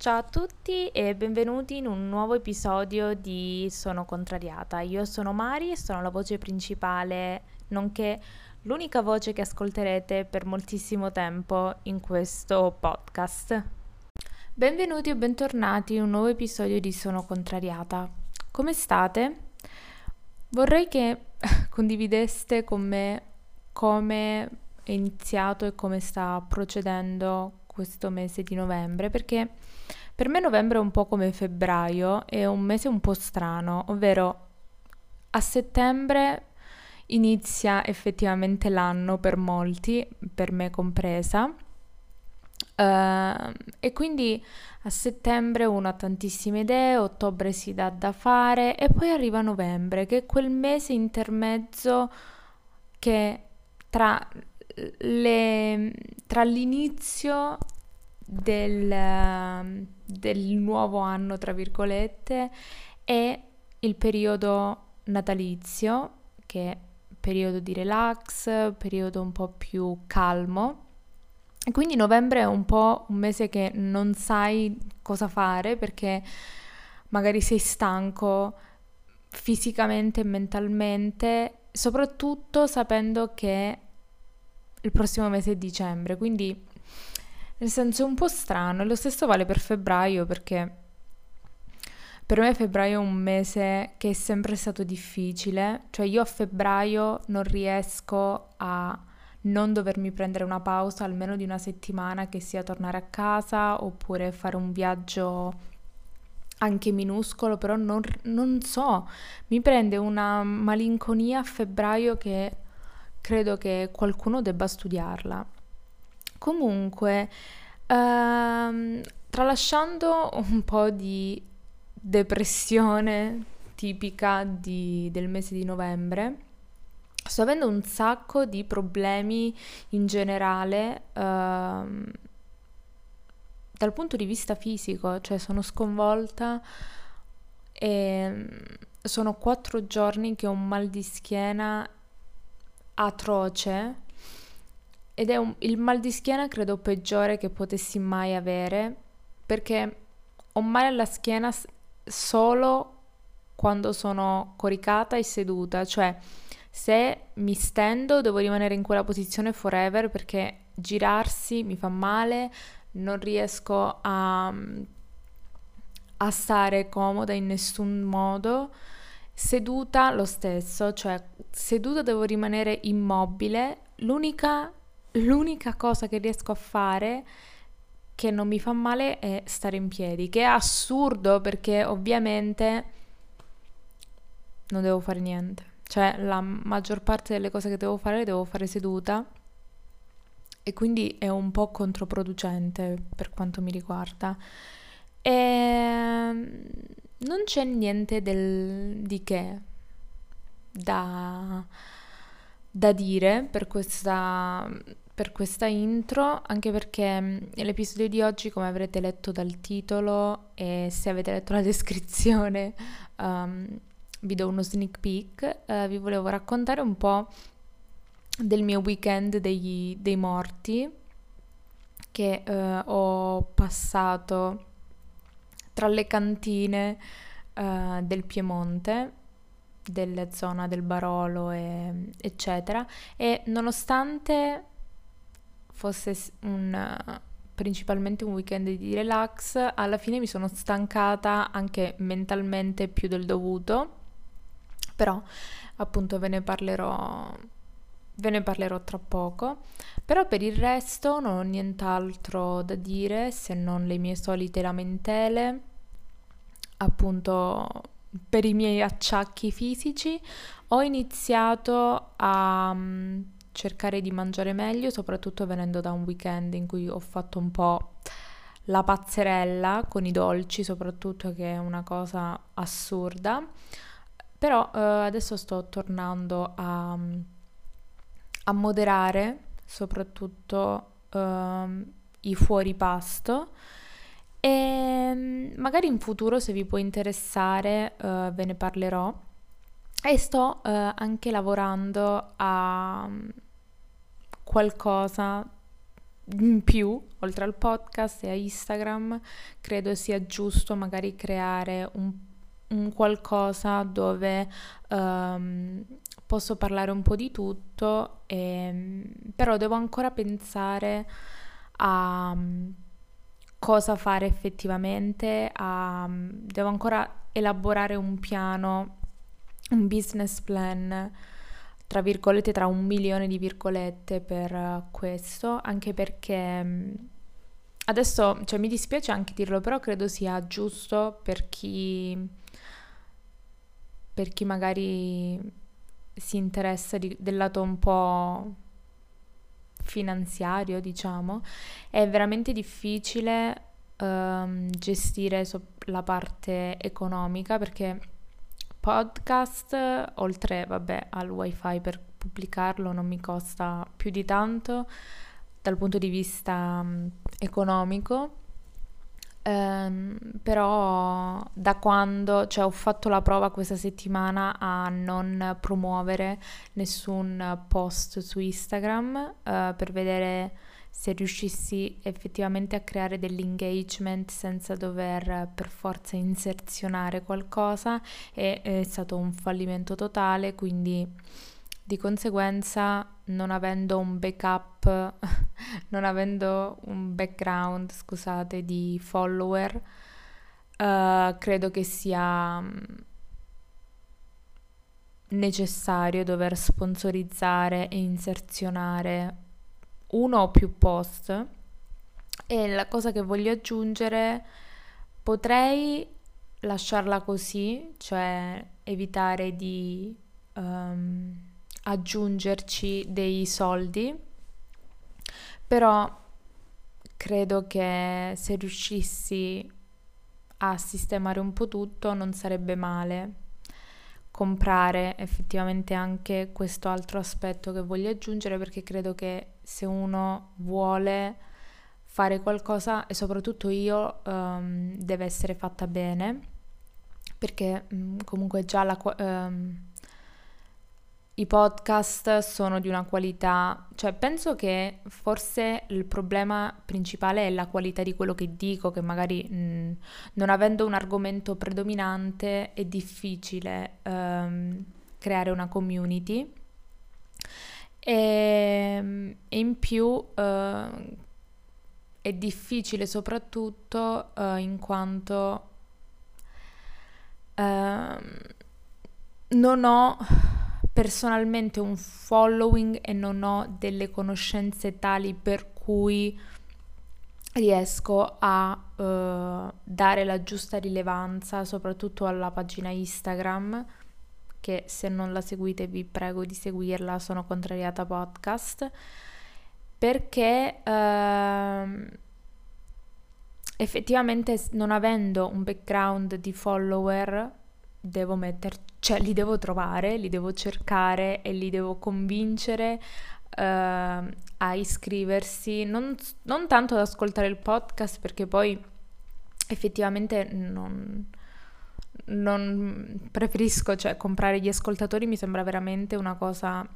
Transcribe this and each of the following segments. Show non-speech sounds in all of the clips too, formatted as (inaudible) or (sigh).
Ciao a tutti e benvenuti in un nuovo episodio di Sono contrariata. Io sono Mari e sono la voce principale, nonché l'unica voce che ascolterete per moltissimo tempo in questo podcast. Benvenuti o bentornati in un nuovo episodio di Sono contrariata. Come state? Vorrei che (laughs) condivideste con me come è iniziato e come sta procedendo questo mese di novembre perché per me novembre è un po' come febbraio, è un mese un po' strano, ovvero a settembre inizia effettivamente l'anno per molti, per me compresa. Uh, e quindi a settembre uno ha tantissime idee, ottobre si dà da fare e poi arriva novembre, che è quel mese intermezzo che tra, le, tra l'inizio del, del nuovo anno, tra virgolette, e il periodo natalizio, che è periodo di relax, periodo un po' più calmo. E quindi novembre è un po' un mese che non sai cosa fare perché magari sei stanco fisicamente e mentalmente, soprattutto sapendo che il prossimo mese è dicembre, quindi nel senso è un po' strano, lo stesso vale per febbraio perché per me febbraio è un mese che è sempre stato difficile, cioè io a febbraio non riesco a non dovermi prendere una pausa almeno di una settimana che sia tornare a casa oppure fare un viaggio anche minuscolo, però non, non so, mi prende una malinconia a febbraio che credo che qualcuno debba studiarla. Comunque, ehm, tralasciando un po' di depressione tipica di, del mese di novembre, sto avendo un sacco di problemi in generale ehm, dal punto di vista fisico, cioè sono sconvolta e sono quattro giorni che ho un mal di schiena atroce ed è un, il mal di schiena credo peggiore che potessi mai avere perché ho male alla schiena solo quando sono coricata e seduta, cioè se mi stendo devo rimanere in quella posizione forever perché girarsi mi fa male, non riesco a, a stare comoda in nessun modo. Seduta lo stesso, cioè seduta devo rimanere immobile. L'unica l'unica cosa che riesco a fare che non mi fa male è stare in piedi, che è assurdo perché ovviamente non devo fare niente. Cioè la maggior parte delle cose che devo fare le devo fare seduta e quindi è un po' controproducente per quanto mi riguarda. E ehm, non c'è niente del, di che da da dire per questa, per questa intro, anche perché mm, l'episodio di oggi, come avrete letto dal titolo e se avete letto la (laughs) descrizione, um, vi do uno sneak peek, uh, vi volevo raccontare un po' del mio weekend degli, dei morti che uh, ho passato tra le cantine uh, del Piemonte delle zone del Barolo, e, eccetera. E nonostante fosse un, principalmente un weekend di relax, alla fine mi sono stancata anche mentalmente più del dovuto, però appunto ve ne parlerò ve ne parlerò tra poco. Però per il resto non ho nient'altro da dire se non le mie solite lamentele. Appunto per i miei acciacchi fisici ho iniziato a um, cercare di mangiare meglio, soprattutto venendo da un weekend in cui ho fatto un po' la pazzerella con i dolci, soprattutto che è una cosa assurda. Però uh, adesso sto tornando a, a moderare soprattutto uh, i fuori pasto e ehm, magari in futuro, se vi può interessare, uh, ve ne parlerò. E sto uh, anche lavorando a mm, qualcosa in più, oltre al podcast e a Instagram, credo sia giusto magari creare un, un qualcosa dove um, posso parlare un po' di tutto, e, ehm, però devo ancora pensare a um, cosa fare effettivamente, a, devo ancora elaborare un piano, un business plan tra virgolette, tra un milione di virgolette per uh, questo, anche perché um, adesso, cioè mi dispiace anche dirlo, però credo sia giusto per chi, per chi magari si interessa di, del lato un po' finanziario, diciamo, è veramente difficile um, gestire so- la parte economica perché podcast, oltre vabbè, al wifi per pubblicarlo, non mi costa più di tanto dal punto di vista um, economico. Um, però da quando cioè, ho fatto la prova questa settimana a non promuovere nessun post su Instagram uh, per vedere se riuscissi effettivamente a creare dell'engagement senza dover per forza inserzionare qualcosa e è stato un fallimento totale, quindi di conseguenza non avendo un backup, (laughs) non avendo un background, scusate, di follower, uh, credo che sia mm, necessario dover sponsorizzare e inserzionare uno o più post. E la cosa che voglio aggiungere potrei lasciarla così, cioè evitare di um, aggiungerci dei soldi, però credo che se riuscissi a sistemare un po' tutto non sarebbe male comprare effettivamente anche questo altro aspetto che voglio aggiungere perché credo che se uno vuole fare qualcosa e soprattutto io um, deve essere fatta bene perché um, comunque già la, um, i podcast sono di una qualità, cioè penso che forse il problema principale è la qualità di quello che dico, che magari mh, non avendo un argomento predominante è difficile um, creare una community. E, ehm, e in più uh, è difficile soprattutto uh, in quanto uh, non ho personalmente un following e non ho delle conoscenze tali per cui riesco a uh, dare la giusta rilevanza soprattutto alla pagina Instagram che se non la seguite vi prego di seguirla sono contrariata podcast perché uh, effettivamente non avendo un background di follower devo metterci cioè li devo trovare, li devo cercare e li devo convincere uh, a iscriversi, non, non, tanto ad ascoltare il podcast perché poi effettivamente non, non preferisco, cioè comprare gli ascoltatori mi sembra veramente una cosa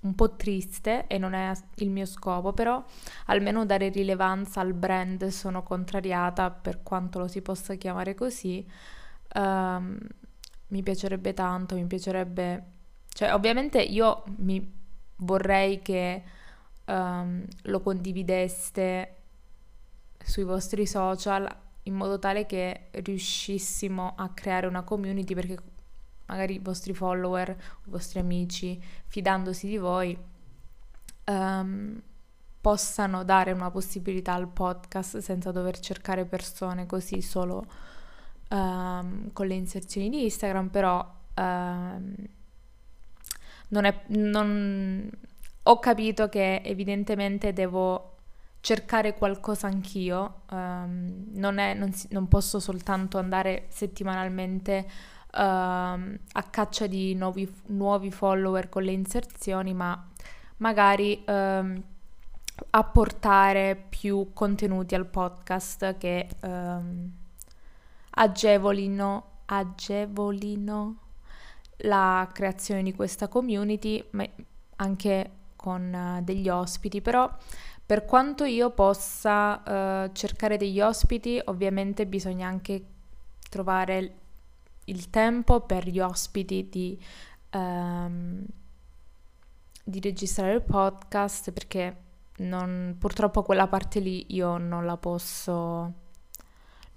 un po' triste e non è il mio scopo, però almeno dare rilevanza al brand sono contrariata per quanto lo si possa chiamare così. Um, mi piacerebbe tanto, mi piacerebbe... Cioè, ovviamente io mi vorrei che um, lo condivideste sui vostri social in modo tale che riuscissimo a creare una community perché magari i vostri follower, i vostri amici, fidandosi di voi, um, possano dare una possibilità al podcast senza dover cercare persone così solo um, con le inserzioni di Instagram, però um, non è, non, ho capito che evidentemente devo cercare qualcosa anch'io, um, non, è, non, si, non, posso soltanto andare settimanalmente uh, a caccia di nuovi, nuovi, follower con le inserzioni, ma magari um, apportare più contenuti al podcast che um, agevolino, agevolino la creazione di questa community, ma anche con uh, degli ospiti, però Per quanto io possa uh, cercare degli ospiti, ovviamente bisogna anche trovare il tempo per gli ospiti di, um, di registrare il podcast perché non, purtroppo quella parte lì io non la posso,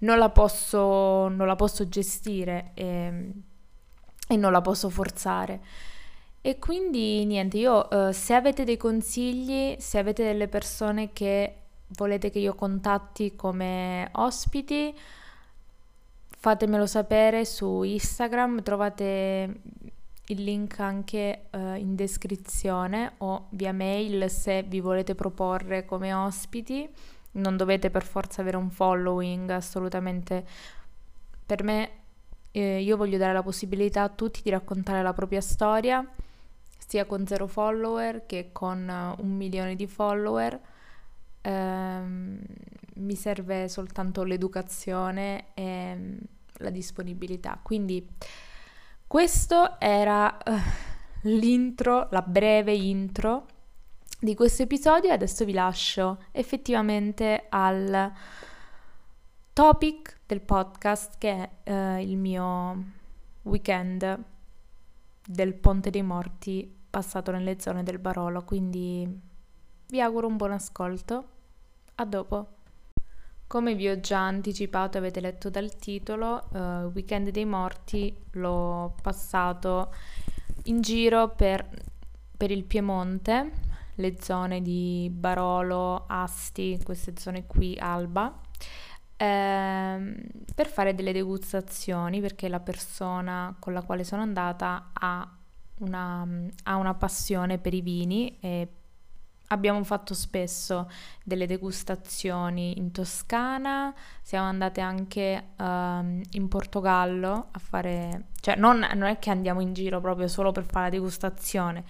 non la posso, non la posso gestire e, e non la posso forzare. E quindi niente, io uh, se avete dei consigli, se avete delle persone che volete che io contatti come ospiti, fatemelo sapere su Instagram, trovate il link anche uh, in descrizione o via mail se vi volete proporre come ospiti. Non dovete per forza avere un following, assolutamente. Per me, eh, io voglio dare la possibilità a tutti di raccontare la propria storia sia con zero follower che con uh, un milione di follower. Um, mi serve soltanto l'educazione e um, la disponibilità. Quindi questo era uh, l'intro, la breve intro di questo episodio e adesso vi lascio effettivamente al topic del podcast che è uh, il mio weekend del Ponte dei Morti passato nelle zone del Barolo, quindi vi auguro un buon ascolto. A dopo. Come vi ho già anticipato, avete letto dal titolo, uh, Weekend dei Morti l'ho passato in giro per, per il Piemonte, le zone di Barolo, Asti, queste zone qui, Alba, ehm, per fare delle degustazioni perché la persona con la quale sono andata ha una, ha una passione per i vini e abbiamo fatto spesso delle degustazioni in Toscana, siamo andate anche uh, in Portogallo a fare, cioè non, non, è che andiamo in giro proprio solo per fare la degustazione,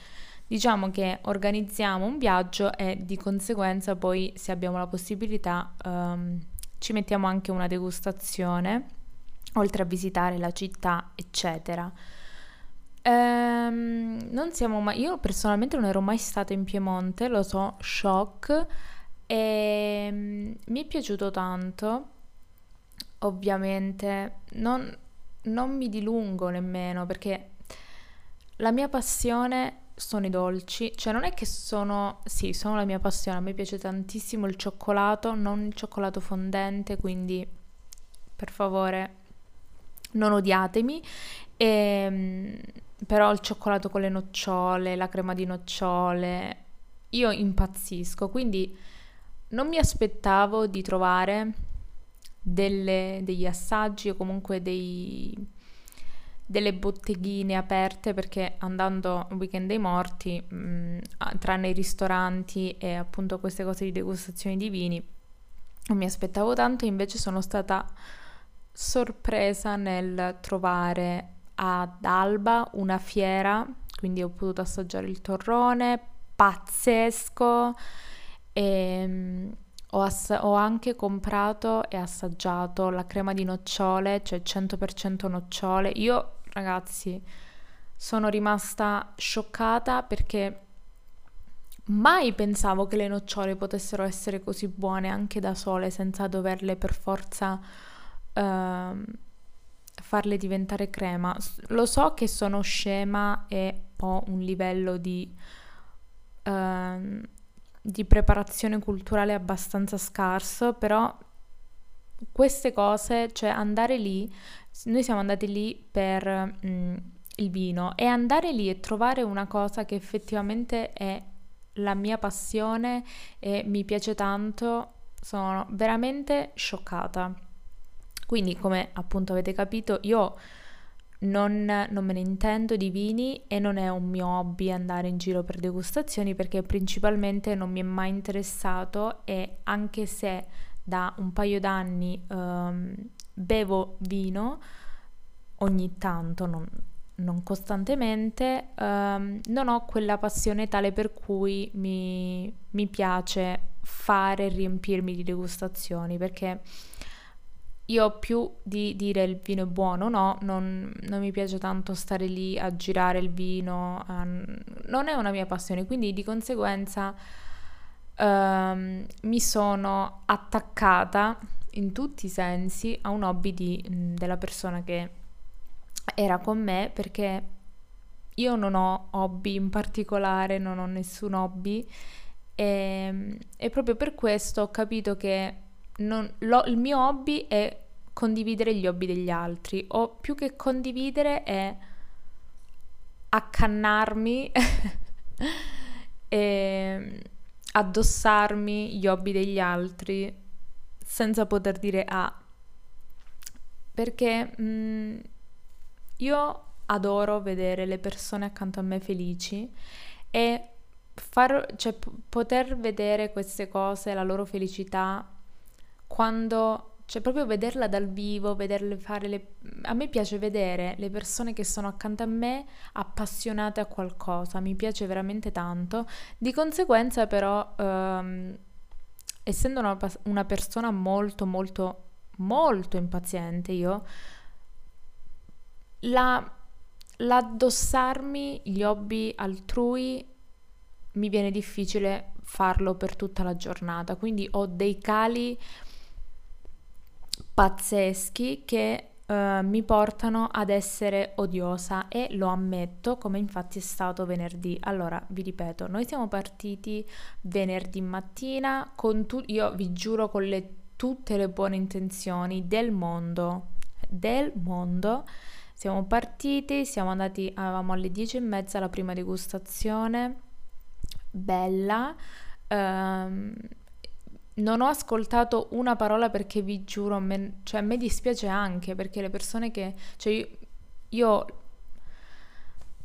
diciamo che organizziamo un viaggio e di conseguenza poi se abbiamo la possibilità um, ci mettiamo anche una degustazione, oltre a visitare la città, eccetera. Ehm, non siamo mai, io personalmente non ero mai stata in Piemonte, lo so, shock, e mm, mi è piaciuto tanto, ovviamente, non, non mi dilungo nemmeno perché la mia passione sono i dolci, cioè non è che sono, sì, sono la mia passione, a me piace tantissimo il cioccolato, non il cioccolato fondente, quindi per favore non odiatemi. E, ehm, però il cioccolato con le nocciole, la crema di nocciole, io impazzisco, quindi non mi aspettavo di trovare delle, degli assaggi o comunque dei, delle botteghine aperte perché andando weekend dei morti, mh, mm, tranne i ristoranti e appunto queste cose di degustazione di vini, non mi aspettavo tanto, invece sono stata sorpresa nel trovare ad Alba una fiera, quindi ho potuto assaggiare il torrone, pazzesco, e um, ho, ass- ho, anche comprato e assaggiato la crema di nocciole, cioè 100% nocciole. Io, ragazzi, sono rimasta scioccata perché mai pensavo che le nocciole potessero essere così buone anche da sole, senza doverle per forza... Uh, farle diventare crema. Lo so che sono scema e ho un livello di, uh, di preparazione culturale abbastanza scarso, però queste cose, cioè andare lì, noi siamo andati lì per mm, il vino e andare lì e trovare una cosa che effettivamente è la mia passione e mi piace tanto, sono veramente scioccata. Quindi, come appunto avete capito, io non, non, me ne intendo di vini e non è un mio hobby andare in giro per degustazioni perché principalmente non mi è mai interessato e anche se da un paio d'anni um, bevo vino ogni tanto, non, non costantemente, um, non ho quella passione tale per cui mi, mi piace fare e riempirmi di degustazioni perché io più di dire il vino è buono, no, non, non mi piace tanto stare lì a girare il vino, um, non è una mia passione, quindi di conseguenza ehm, mi sono attaccata in tutti i sensi a un hobby di, della persona che era con me perché io non ho hobby in particolare, non ho nessun hobby e, e proprio per questo ho capito che non, lo, il mio hobby è condividere gli hobby degli altri o più che condividere è accannarmi (laughs) e addossarmi gli hobby degli altri senza poter dire ah perché mh, mm, io adoro vedere le persone accanto a me felici e far, cioè, p- poter vedere queste cose, la loro felicità, quando cioè proprio vederla dal vivo, vederle fare le... A me piace vedere le persone che sono accanto a me appassionate a qualcosa, mi piace veramente tanto. Di conseguenza però, ehm, essendo una, una persona molto, molto, molto impaziente io, la, l'addossarmi gli hobby altrui mi viene difficile farlo per tutta la giornata, quindi ho dei cali pazzeschi che Uh, mi portano ad essere odiosa e lo ammetto come infatti è stato venerdì. Allora, vi ripeto, noi siamo partiti venerdì mattina con tu- io vi giuro con le, tutte le buone intenzioni del mondo, del mondo. Siamo partiti, siamo andati, avevamo alle 10 e mezza la prima degustazione, bella. Um, non ho ascoltato una parola perché vi giuro, me, cioè a me dispiace anche perché le persone che... Cioè io, io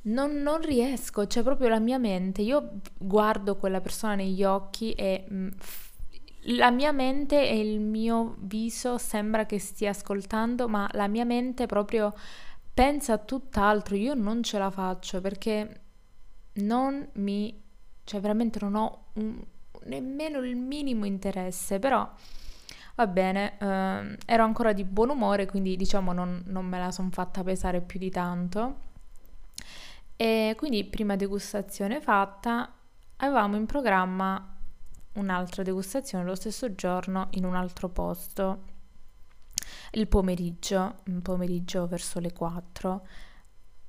non, non, riesco, cioè proprio la mia mente, io guardo quella persona negli occhi e mh, mm, la mia mente e il mio viso sembra che stia ascoltando, ma la mia mente proprio pensa a tutt'altro, io non ce la faccio perché non mi... cioè veramente non ho un, nemmeno il minimo interesse, però va bene, eh, ero ancora di buon umore, quindi diciamo non, non me la sono fatta pesare più di tanto. E quindi prima degustazione fatta, avevamo in programma un'altra degustazione lo stesso giorno in un altro posto il pomeriggio, un pomeriggio verso le 4.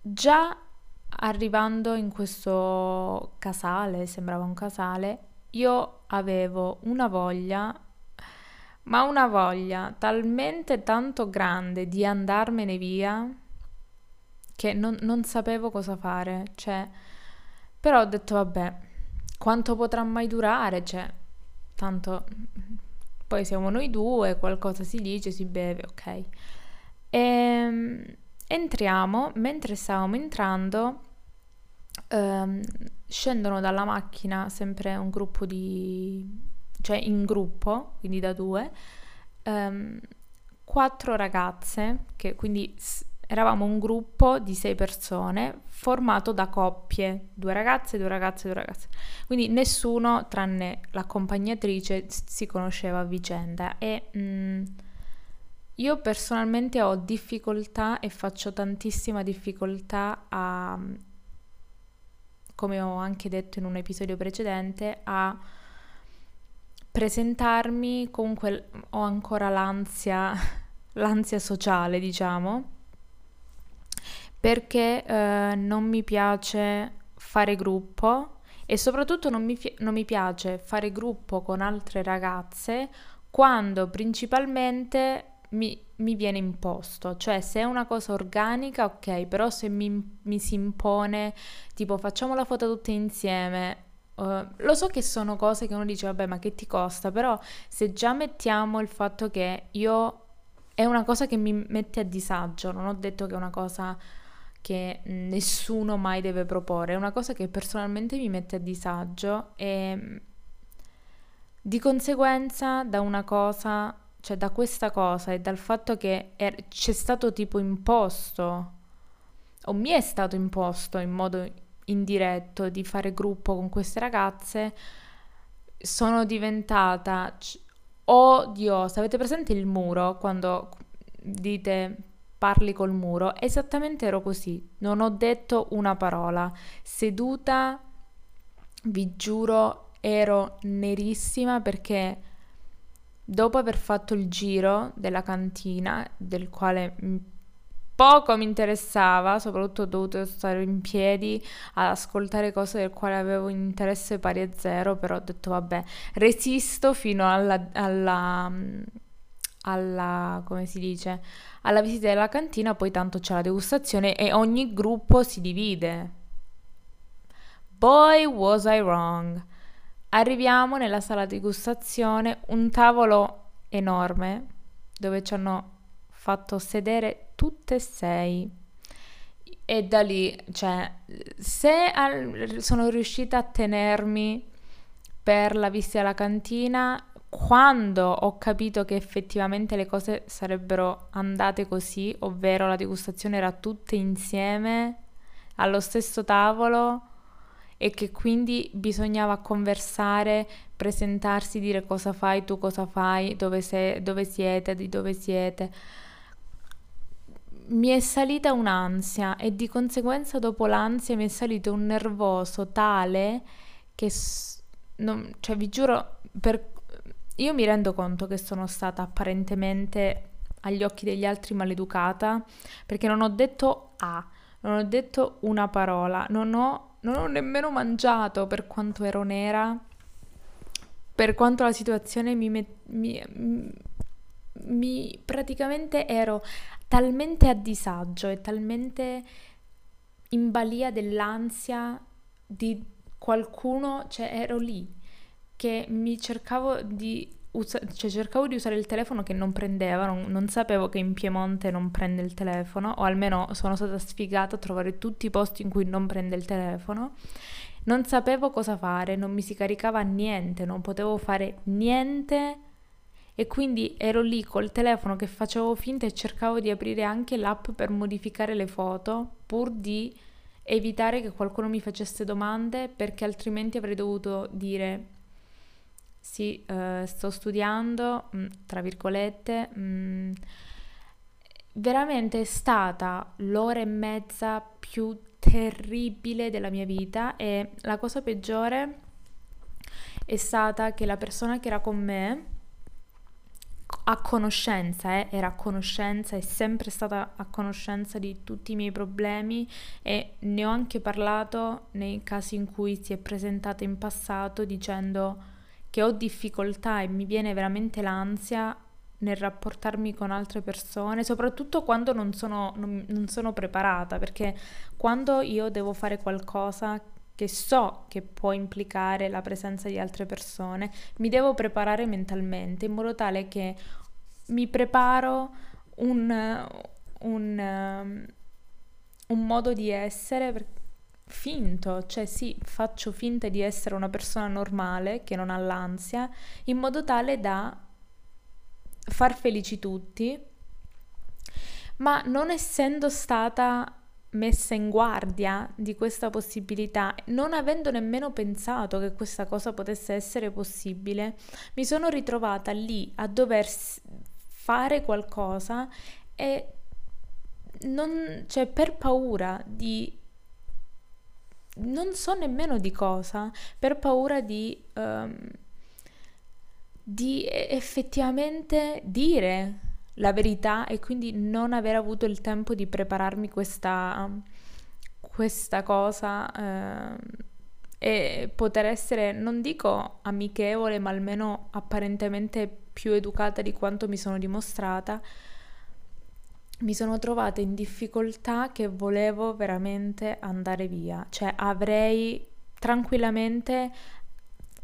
Già arrivando in questo casale, sembrava un casale, io avevo una voglia, ma una voglia talmente tanto grande di andarmene via che non, non sapevo cosa fare. Cioè, però ho detto, vabbè, quanto potrà mai durare? Cioè, tanto poi siamo noi due, qualcosa si dice, si beve, ok. E, ehm, entriamo, mentre stavamo entrando, ehm, scendono dalla macchina sempre un gruppo di... cioè in gruppo, quindi da due, ehm, quattro ragazze, che quindi eravamo un gruppo di sei persone formato da coppie, due ragazze, due ragazze, due ragazze. Quindi nessuno, tranne l'accompagnatrice, si conosceva a vicenda e... Mh, mm, io personalmente ho difficoltà e faccio tantissima difficoltà a, come ho anche detto in un episodio precedente, a presentarmi, comunque ho ancora l'ansia, (laughs) l'ansia sociale, diciamo, perché eh, non mi piace fare gruppo e soprattutto non mi, non mi piace fare gruppo con altre ragazze quando principalmente mi, mi, viene imposto, cioè se è una cosa organica ok, però se mi, mi si impone tipo facciamo la foto tutte insieme, uh, lo so che sono cose che uno dice vabbè ma che ti costa, però se già mettiamo il fatto che io è una cosa che mi mette a disagio, non ho detto che è una cosa che nessuno mai deve proporre, è una cosa che personalmente mi mette a disagio e di conseguenza da una cosa cioè da questa cosa e dal fatto che er- c'è stato tipo imposto, o mi è stato imposto in modo indiretto di fare gruppo con queste ragazze, sono diventata c- odiosa. Avete presente il muro quando dite parli col muro? Esattamente ero così, non ho detto una parola, seduta, vi giuro, ero nerissima perché dopo aver fatto il giro della cantina, del quale poco mi interessava, soprattutto ho dovuto stare in piedi ad ascoltare cose del quale avevo interesse pari a zero, però ho detto vabbè, resisto fino alla, alla, alla come si dice, alla visita della cantina, poi tanto c'è la degustazione e ogni gruppo si divide. Boy was I wrong. Arriviamo nella sala degustazione, un tavolo enorme dove ci hanno fatto sedere tutte e sei. E da lì, cioè, se al, sono riuscita a tenermi per la visita alla cantina, quando ho capito che effettivamente le cose sarebbero andate così, ovvero la degustazione era tutte insieme allo stesso tavolo, e che quindi bisognava conversare, presentarsi, dire cosa fai, tu? Cosa fai, dove, sei, dove siete, di dove siete. Mi è salita un'ansia e di conseguenza dopo l'ansia mi è salito un nervoso tale che, non, cioè vi giuro, per, io mi rendo conto che sono stata apparentemente agli occhi degli altri maleducata perché non ho detto A, non ho detto una parola, non ho non ho nemmeno mangiato per quanto ero nera, per quanto la situazione mi, mi, mi praticamente ero talmente a disagio e talmente in balia dell'ansia di qualcuno, cioè ero lì che mi cercavo di usa- cioè cercavo di usare il telefono che non prendeva, non, non, sapevo che in Piemonte non prende il telefono, o almeno sono stata sfigata a trovare tutti i posti in cui non prende il telefono. Non sapevo cosa fare, non mi si caricava niente, non potevo fare niente e quindi ero lì col telefono che facevo finta e cercavo di aprire anche l'app per modificare le foto pur di evitare che qualcuno mi facesse domande perché altrimenti avrei dovuto dire sì, uh, sto studiando, mm, tra virgolette, mh, mm, veramente è stata l'ora e mezza più terribile della mia vita e la cosa peggiore è stata che la persona che era con me a conoscenza, eh, era a conoscenza, è sempre stata a conoscenza di tutti i miei problemi e ne ho anche parlato nei casi in cui si è presentata in passato dicendo che ho difficoltà e mi viene veramente l'ansia nel rapportarmi con altre persone, soprattutto quando non sono, non, non sono preparata, perché quando io devo fare qualcosa che so che può implicare la presenza di altre persone, mi devo preparare mentalmente in modo tale che mi preparo un, un, un modo di essere finto, cioè sì, faccio finta di essere una persona normale che non ha l'ansia, in modo tale da far felici tutti, ma non essendo stata messa in guardia di questa possibilità, non avendo nemmeno pensato che questa cosa potesse essere possibile, mi sono ritrovata lì a dover fare qualcosa e non, cioè per paura di non so nemmeno di cosa, per paura di, um, di effettivamente dire la verità e quindi non aver avuto il tempo di prepararmi questa, questa cosa uh, e poter essere, non dico amichevole, ma almeno apparentemente più educata di quanto mi sono dimostrata mi sono trovata in difficoltà che volevo veramente andare via, cioè avrei tranquillamente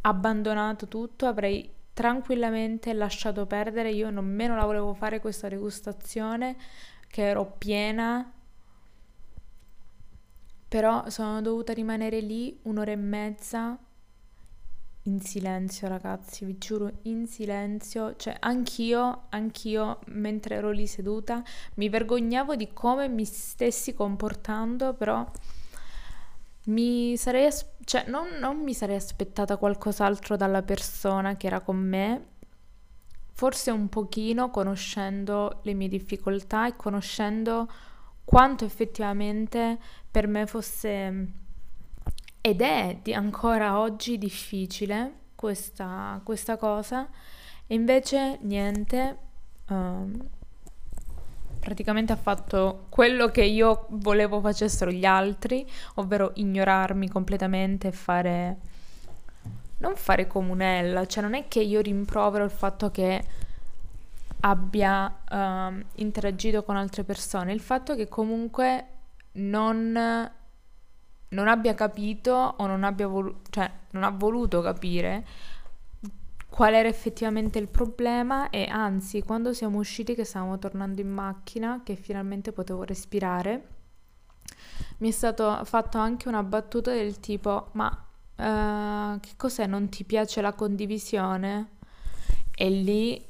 abbandonato tutto, avrei tranquillamente lasciato perdere, io nemmeno la volevo fare questa degustazione, che ero piena, però sono dovuta rimanere lì un'ora e mezza in silenzio, ragazzi, vi giuro, in silenzio. Cioè, anch'io, anch'io, mentre ero lì seduta, mi vergognavo di come mi stessi comportando, però mi sarei, as- cioè, non, non mi sarei aspettata qualcos'altro dalla persona che era con me. Forse un pochino conoscendo le mie difficoltà e conoscendo quanto effettivamente per me fosse ed è ancora oggi difficile questa, questa cosa. E invece niente, um, praticamente ha fatto quello che io volevo facessero gli altri, ovvero ignorarmi completamente e fare... non fare comunella, cioè non è che io rimprovero il fatto che abbia um, interagito con altre persone, il fatto che comunque non non abbia capito o non abbia voluto, cioè non ha voluto capire qual era effettivamente il problema e anzi quando siamo usciti che stavamo tornando in macchina che finalmente potevo respirare mi è stato fatto anche una battuta del tipo ma uh, che cos'è? Non ti piace la condivisione? E lì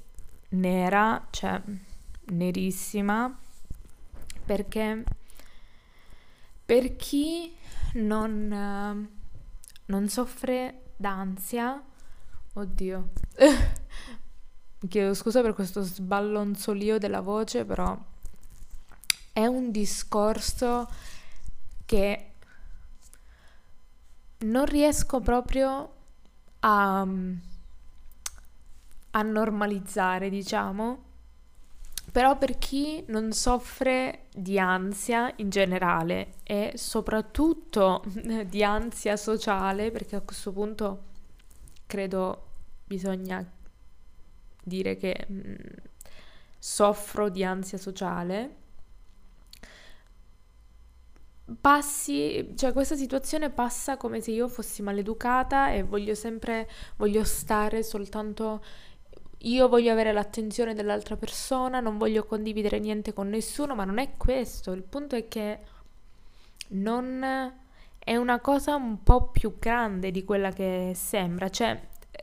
nera cioè nerissima perché per chi non, non soffre d'ansia, oddio, (laughs) chiedo scusa per questo sballonzolio della voce, però è un discorso che non riesco proprio a, a normalizzare, diciamo però per chi non soffre di ansia in generale e soprattutto (laughs) di ansia sociale, perché a questo punto credo bisogna dire che mm, soffro di ansia sociale, passi, cioè questa situazione passa come se io fossi maleducata e voglio sempre, voglio stare soltanto io voglio avere l'attenzione dell'altra persona, non voglio condividere niente con nessuno, ma non è questo. Il punto è che non è una cosa un po' più grande di quella che sembra. Cioè,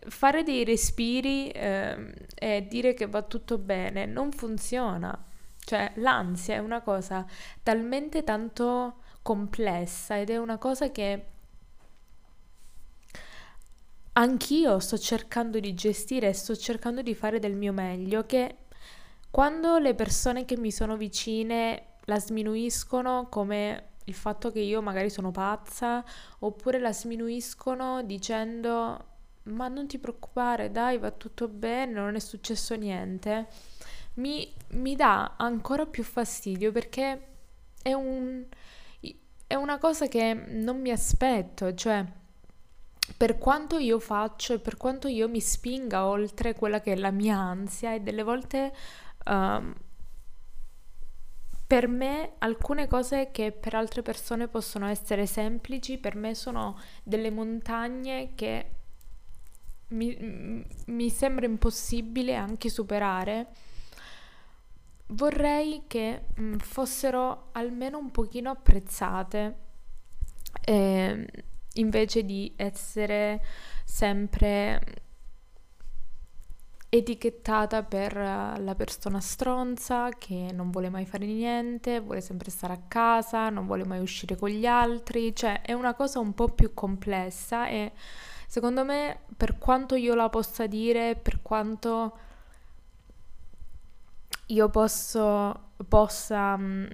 fare dei respiri eh, e dire che va tutto bene non funziona. Cioè, l'ansia è una cosa talmente tanto complessa ed è una cosa che anch'io sto cercando di gestire e sto cercando di fare del mio meglio, che quando le persone che mi sono vicine la sminuiscono come il fatto che io magari sono pazza, oppure la sminuiscono dicendo ma non ti preoccupare, dai, va tutto bene, non è successo niente, mi, mi dà ancora più fastidio perché è, un, è una cosa che non mi aspetto, cioè per quanto io faccio e per quanto io mi spinga oltre quella che è la mia ansia e delle volte um, per me alcune cose che per altre persone possono essere semplici, per me sono delle montagne che mi, mi sembra impossibile anche superare. Vorrei che mh, fossero almeno un pochino apprezzate. Eh, invece di essere sempre etichettata per la persona stronza che non vuole mai fare niente, vuole sempre stare a casa, non vuole mai uscire con gli altri, cioè è una cosa un po' più complessa e secondo me per quanto io la possa dire, per quanto io posso, possa mm,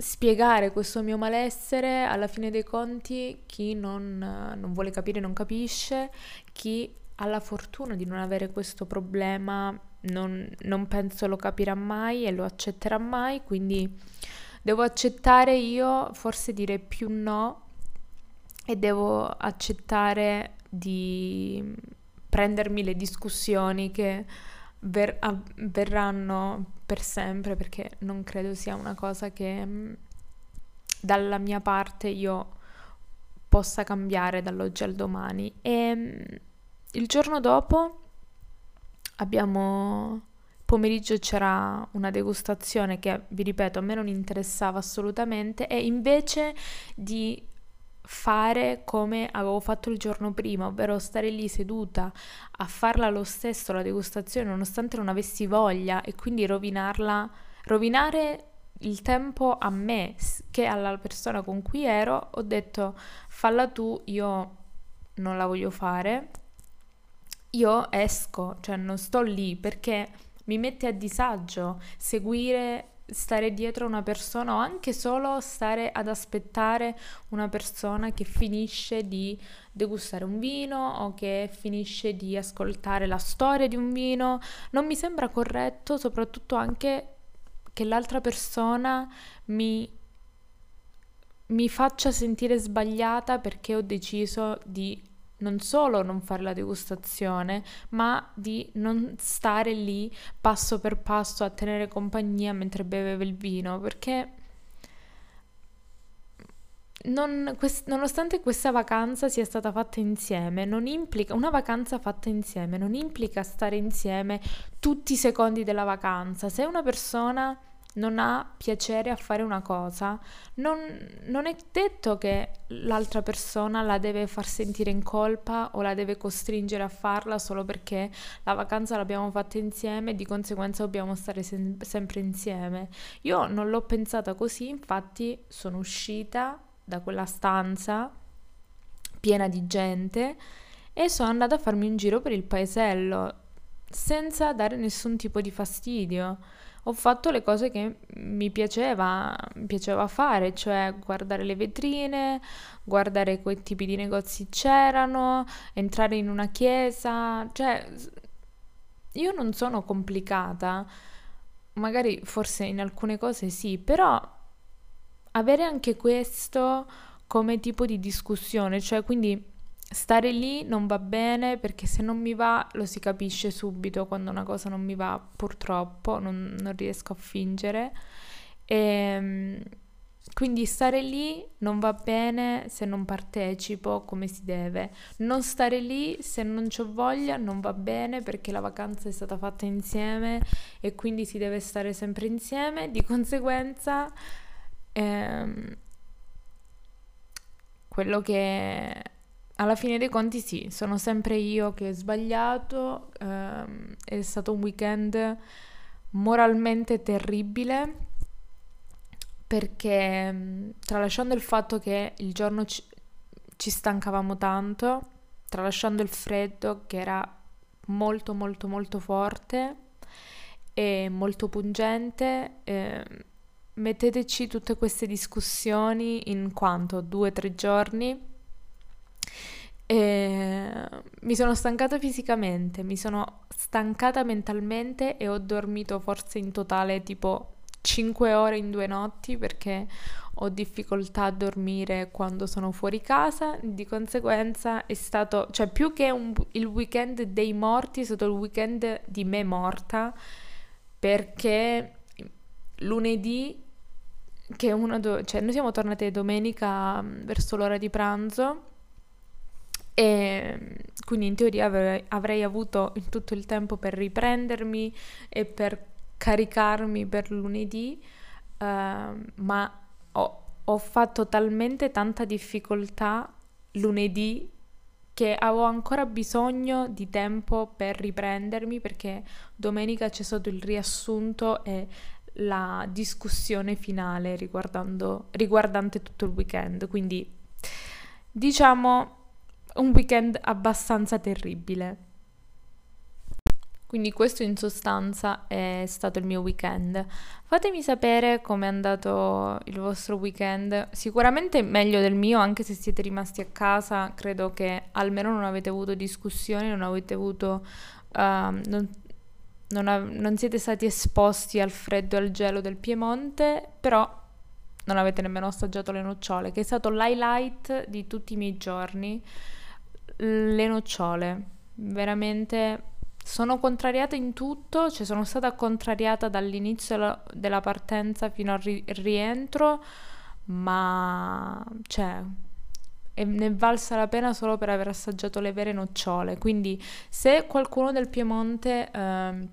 spiegare questo mio malessere, alla fine dei conti chi non, non, vuole capire non capisce, chi ha la fortuna di non avere questo problema non, non penso lo capirà mai e lo accetterà mai, quindi devo accettare io, forse dire più no e devo accettare di prendermi le discussioni che ver- avverranno per sempre perché non credo sia una cosa che mm, dalla mia parte io possa cambiare dall'oggi al domani. E mm, il giorno dopo abbiamo pomeriggio c'era una degustazione che vi ripeto a me non interessava assolutamente e invece di fare come avevo fatto il giorno prima, ovvero stare lì seduta a farla lo stesso la degustazione nonostante non avessi voglia e quindi rovinarla, rovinare il tempo a me che alla persona con cui ero, ho detto falla tu, io non la voglio fare. Io esco, cioè non sto lì perché mi mette a disagio seguire stare dietro una persona o anche solo stare ad aspettare una persona che finisce di degustare un vino o che finisce di ascoltare la storia di un vino. Non mi sembra corretto, soprattutto anche che l'altra persona mi mi faccia sentire sbagliata perché ho deciso di non solo non fare la degustazione, ma di non stare lì passo per passo a tenere compagnia mentre beveva il vino, perché non, quest, nonostante questa vacanza sia stata fatta insieme, non implica una vacanza fatta insieme, non implica stare insieme tutti i secondi della vacanza. Se una persona non ha piacere a fare una cosa, non, non, è detto che l'altra persona la deve far sentire in colpa o la deve costringere a farla solo perché la vacanza l'abbiamo fatta insieme e di conseguenza dobbiamo stare sem- sempre insieme. Io non l'ho pensata così, infatti sono uscita da quella stanza piena di gente e sono andata a farmi un giro per il paesello senza dare nessun tipo di fastidio ho fatto le cose che mi piaceva, piaceva fare, cioè guardare le vetrine, guardare quei tipi di negozi c'erano, entrare in una chiesa, cioè io non sono complicata, magari forse in alcune cose sì, però avere anche questo come tipo di discussione, cioè quindi Stare lì non va bene perché se non mi va lo si capisce subito quando una cosa non mi va, purtroppo, non, non riesco a fingere. E, ehm, quindi stare lì non va bene se non partecipo come si deve. Non stare lì se non ho voglia non va bene perché la vacanza è stata fatta insieme e quindi si deve stare sempre insieme. Di conseguenza, ehm, quello che alla fine dei conti sì, sono sempre io che ho sbagliato, ehm, è stato un weekend moralmente terribile perché mm, tralasciando il fatto che il giorno ci, ci stancavamo tanto, tralasciando il freddo che era molto molto molto forte e molto pungente, eh, metteteci tutte queste discussioni in quanto? Due o tre giorni e mi sono stancata fisicamente, mi sono stancata mentalmente e ho dormito forse in totale tipo 5 ore in due notti perché ho difficoltà a dormire quando sono fuori casa, di conseguenza è stato, cioè più che un, il weekend dei morti, è stato il weekend di me morta perché lunedì che uno, do- cioè noi siamo tornate domenica verso l'ora di pranzo e quindi in teoria avrei, avrei avuto tutto il tempo per riprendermi e per caricarmi per lunedì, uh, ma ho, ho fatto talmente tanta difficoltà lunedì che avevo ancora bisogno di tempo per riprendermi perché domenica c'è stato il riassunto e la discussione finale riguardante tutto il weekend. Quindi diciamo un weekend abbastanza terribile. Quindi questo in sostanza è stato il mio weekend. Fatemi sapere com'è andato il vostro weekend. Sicuramente meglio del mio, anche se siete rimasti a casa. Credo che almeno non avete avuto discussioni, non avete avuto... Uh, non, non, av- non siete stati esposti al freddo e al gelo del Piemonte, però non avete nemmeno assaggiato le nocciole, che è stato l'highlight di tutti i miei giorni le nocciole. Veramente sono contrariata in tutto, cioè sono stata contrariata dall'inizio della partenza fino al ri- rientro, ma cioè ne è valsa la pena solo per aver assaggiato le vere nocciole. Quindi se qualcuno del Piemonte eh,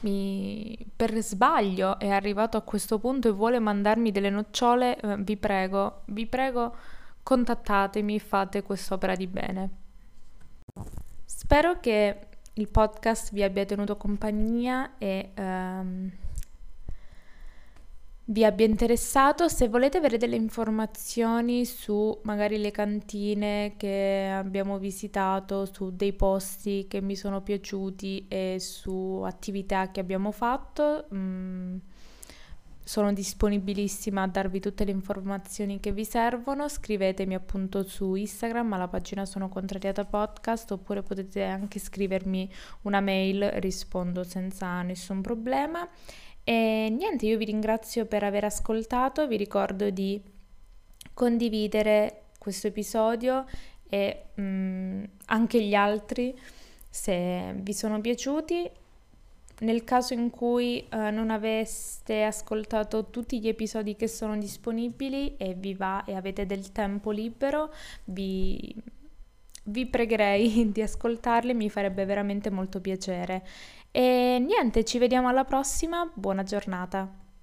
mi, per sbaglio è arrivato a questo punto e vuole mandarmi delle nocciole, eh, vi prego, vi prego contattatemi, fate quest'opera di bene. Spero che il podcast vi abbia tenuto compagnia e um, vi abbia interessato. Se volete avere delle informazioni su magari le cantine che abbiamo visitato, su dei posti che mi sono piaciuti e su attività che abbiamo fatto, um, sono disponibilissima a darvi tutte le informazioni che vi servono. Scrivetemi appunto su Instagram alla pagina Sono Contrariata Podcast oppure potete anche scrivermi una mail, rispondo senza nessun problema. E niente, io vi ringrazio per aver ascoltato, vi ricordo di condividere questo episodio e mm, anche gli altri se vi sono piaciuti nel caso in cui eh, non aveste ascoltato tutti gli episodi che sono disponibili e vi va e avete del tempo libero, vi, vi pregherei (laughs) di ascoltarli, mi farebbe veramente molto piacere. E niente, ci vediamo alla prossima, buona giornata.